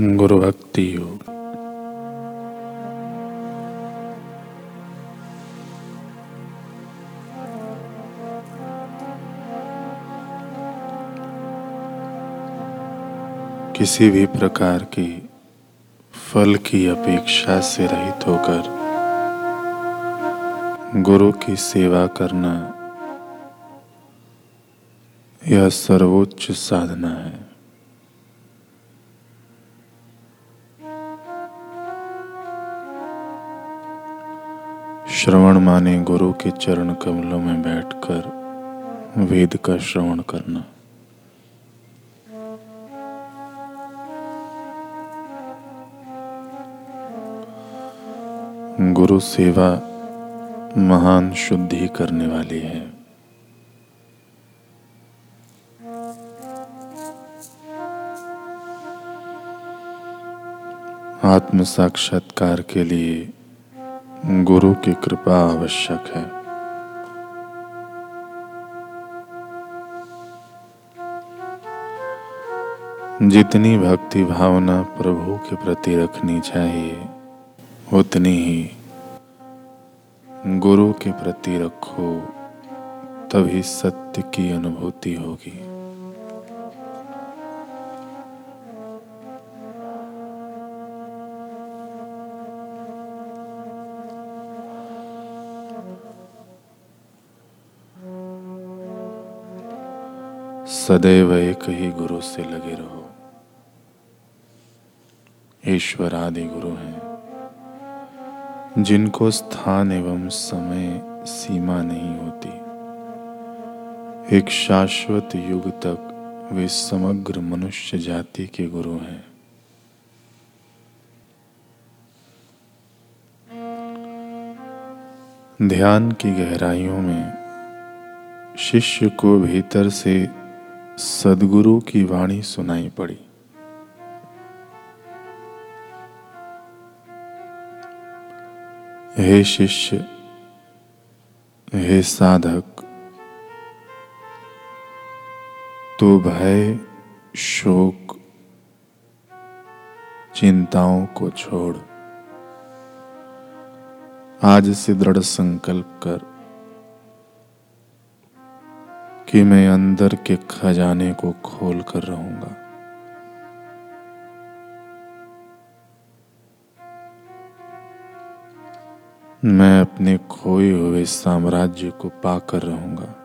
गुरु भक्ति योग। किसी भी प्रकार की फल की अपेक्षा से रहित होकर गुरु की सेवा करना यह सर्वोच्च साधना है। श्रवण माने गुरु के चरण कमलों में बैठकर वेद का श्रवण करना। गुरु सेवा महान शुद्धि करने वाली है। आत्म साक्षात्कार के लिए गुरु की कृपा आवश्यक है। जितनी भक्ति भावना प्रभु के प्रति रखनी चाहिए, उतनी ही गुरु के प्रति रखो, तभी सत्य की अनुभूति होगी। सदैव एक ही गुरु से लगे रहो। ईश्वर आदि गुरु हैं, जिनको स्थान एवं समय सीमा नहीं होती। एक शाश्वत युग तक वे समग्र मनुष्य जाति के गुरु हैं। ध्यान की गहराइयों में शिष्य को भीतर से सदगुरु की वाणी सुनाई पड़ी। हे शिष्य, हे साधक तो भय, शोक, चिंताओं को छोड़, आज से दृढ़ संकल्प कर कि मैं अंदर के खजाने को खोल कर रहूँगा। मैं अपने खोए हुए साम्राज्य को पाकर रहूँगा।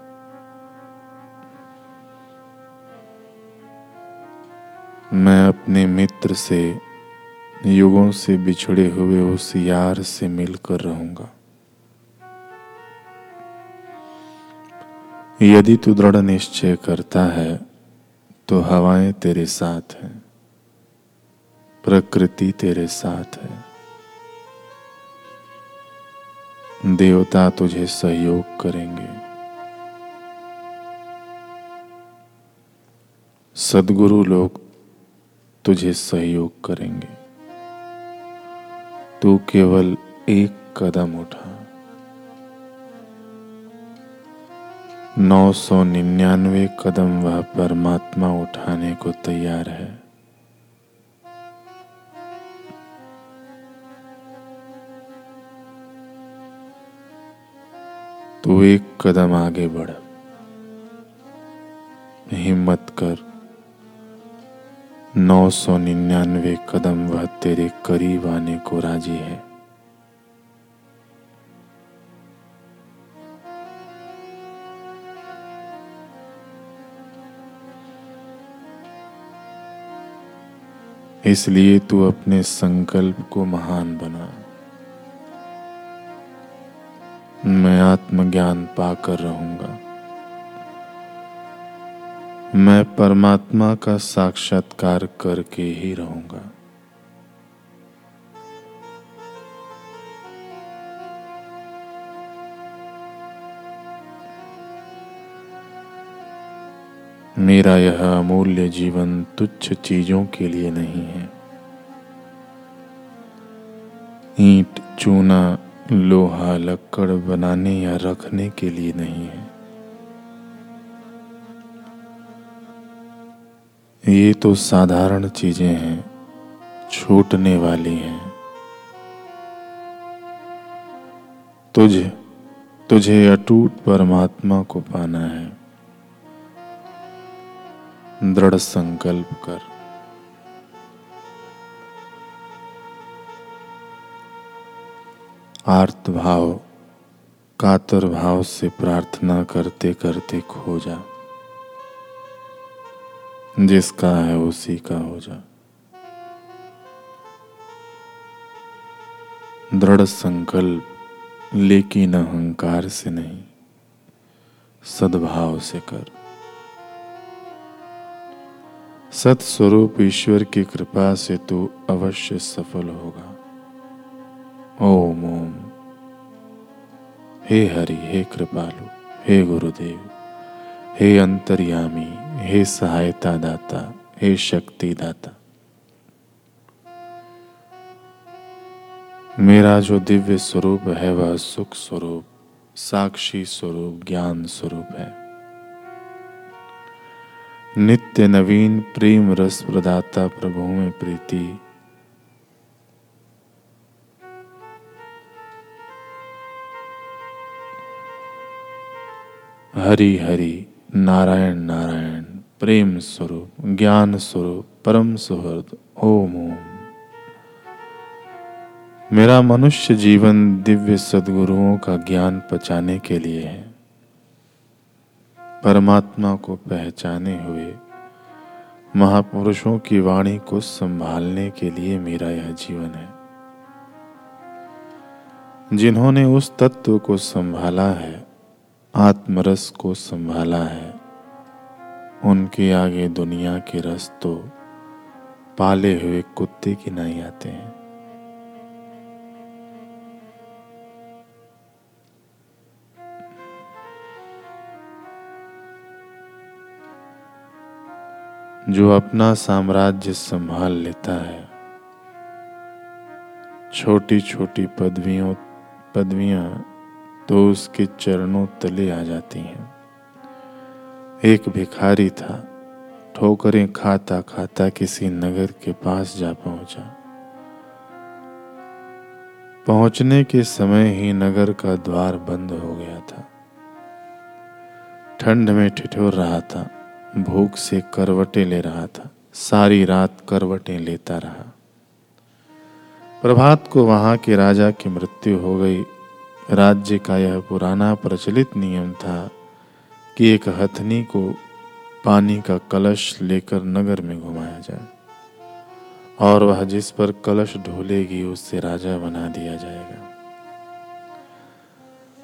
मैं अपने मित्र से, युगों से बिछड़े हुए उस यार से मिलकर रहूँगा। यदि तू दृढ़ निश्चय करता है तो हवाएँ तेरे साथ हैं, प्रकृति तेरे साथ है। देवता तुझे सहयोग करेंगे। सदगुरु लोग तुझे सहयोग करेंगे। तू केवल एक कदम उठा। नौ सौ निन्यानवे कदम वह परमात्मा उठाने को तैयार है। तू एक कदम आगे बढ़, हिम्मत कर। नौ सौ निन्यानवे कदम वह तेरे करीब आने को राज़ी है। इसलिए तू अपने संकल्प को महान बना। मैं आत्मज्ञान पाकर रहूँगा। मैं परमात्मा का साक्षात्कार करके ही रहूँगा। मेरा यह अमूल्य जीवन तुच्छ चीज़ों के लिए नहीं है। ईंट, चूना, लोहा लक्कड़ बनाने या रखने के लिए नहीं है। ये तो साधारण चीज़ें हैं, छूटने वाली हैं। तुझे तुझे अटूट परमात्मा को पाना है। दृढ़ संकल्प कर। आर्त भाव, कातर भाव से प्रार्थना करते करते खो जा। जिसका है उसी का हो जा। दृढ़ संकल्प लेकिन अहंकार से नहीं, सद्भाव से कर। सत्स्वरूप ईश्वर की कृपा से तू अवश्य सफल होगा। ओम ओम। हे हरि, हे कृपालु, हे गुरुदेव, हे अंतर्यामी, हे सहायता दाता, हे शक्ति दाता। मेरा जो दिव्य स्वरूप है, वह सुख स्वरूप, साक्षी स्वरूप, ज्ञान स्वरूप है। नित्य नवीन प्रेम रस प्रदाता प्रभु में प्रीति। हरि हरि नारायण नारायण, प्रेम स्वरूप, ज्ञान स्वरूप, परम सुहृद, ओम ओम। मेरा मनुष्य जीवन दिव्य सदगुरुओं का ज्ञान पचाने के लिए है। परमात्मा को पहचाने हुए, महापुरुषों की वाणी को संभालने के लिए मेरा यह जीवन है। जिन्होंने उस तत्व को संभाला है, आत्मरस को संभाला है, उनके आगे दुनिया के रस तो पाले हुए कुत्ते की नहीं आते हैं। जो अपना साम्राज्य संभाल लेता है। छोटी छोटी पदवियों, पदवियाँ तो उसके चरणों तले आ जाती हैं। एक भिखारी था, ठोकरें खाता खाता किसी नगर के पास जा पहुँचा। पहुँचने के समय ही नगर का द्वार बंद हो गया था। ठंड में ठिठुर रहा था। भूख से करवटें ले रहा था। सारी रात करवटें लेता रहा। प्रभात को वहाँ के राजा की मृत्यु हो गई। राज्य का यह पुराना प्रचलित नियम था कि एक हथनी को पानी का कलश लेकर नगर में घुमाया जाए और वह जिस पर कलश ढोलेगी, उससे राजा बना दिया जाएगा।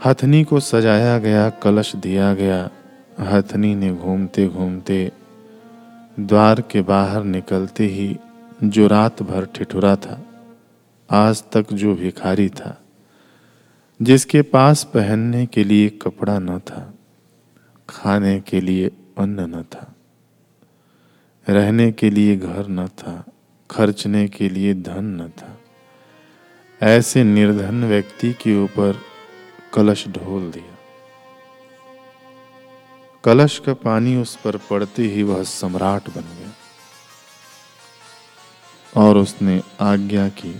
हथनी को सजाया गया, कलश दिया गया हथनी ने घूमते घूमते द्वार के बाहर निकलते ही जो रात भर ठिठुरा था, आज तक जो भिखारी था, जिसके पास पहनने के लिए कपड़ा न था, खाने के लिए अन्न न था, रहने के लिए घर न था, खर्चने के लिए धन न था, ऐसे निर्धन व्यक्ति के ऊपर कलश ढोल दिया। कलश का पानी उस पर पड़ते ही वह सम्राट बन गया। और उसने आज्ञा की,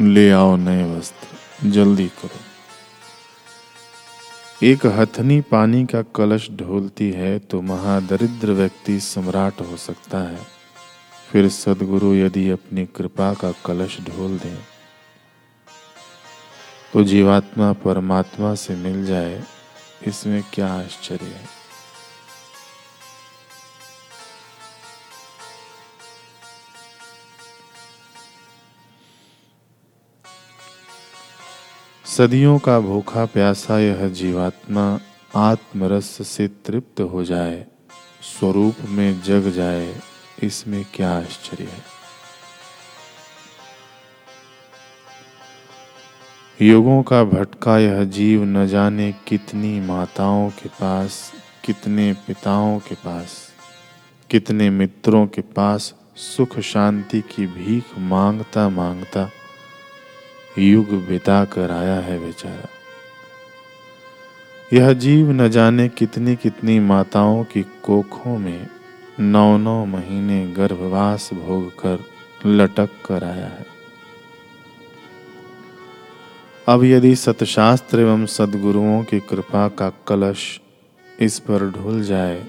ले आओ नए वस्त्र, जल्दी करो। एक हथनी पानी का कलश ढोलती है तो महादरिद्र व्यक्ति सम्राट हो सकता है। फिर सदगुरु यदि अपनी कृपा का कलश ढोल दें तो जीवात्मा परमात्मा से मिल जाए। इसमें क्या आश्चर्य है। सदियों का भूखा प्यासा यह जीवात्मा आत्मरस से तृप्त हो जाए, स्वरूप में जग जाए, इसमें क्या आश्चर्य है। युगों का भटका यह जीव न जाने कितनी माताओं के पास, कितने पिताओं के पास, कितने मित्रों के पास सुख शांति की भीख माँगता माँगता युग बिता कर आया है बेचारा। यह जीव न जाने कितनी कितनी माताओं की कोखों में नौ नौ महीने गर्भवास भोग कर लटक कर आया है। अब यदि सतशास्त्र एवं सदगुरुओं की कृपा का कलश इस पर ढुल जाए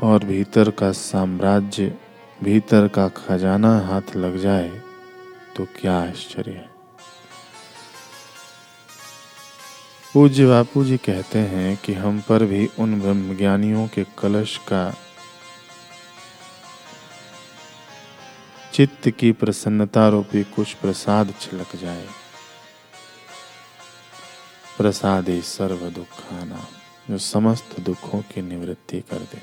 और भीतर का साम्राज्य, भीतर का खजाना हाथ लग जाए तो क्या आश्चर्य पूज्य बापू जी कहते हैं कि हम पर भी उन ब्रह्मज्ञानियों के कलश का चित्त की प्रसन्नता रूपी कुछ प्रसाद छिलक जाए। प्रसादे सर्व दुखाना जो समस्त दुखों की निवृत्ति कर दे।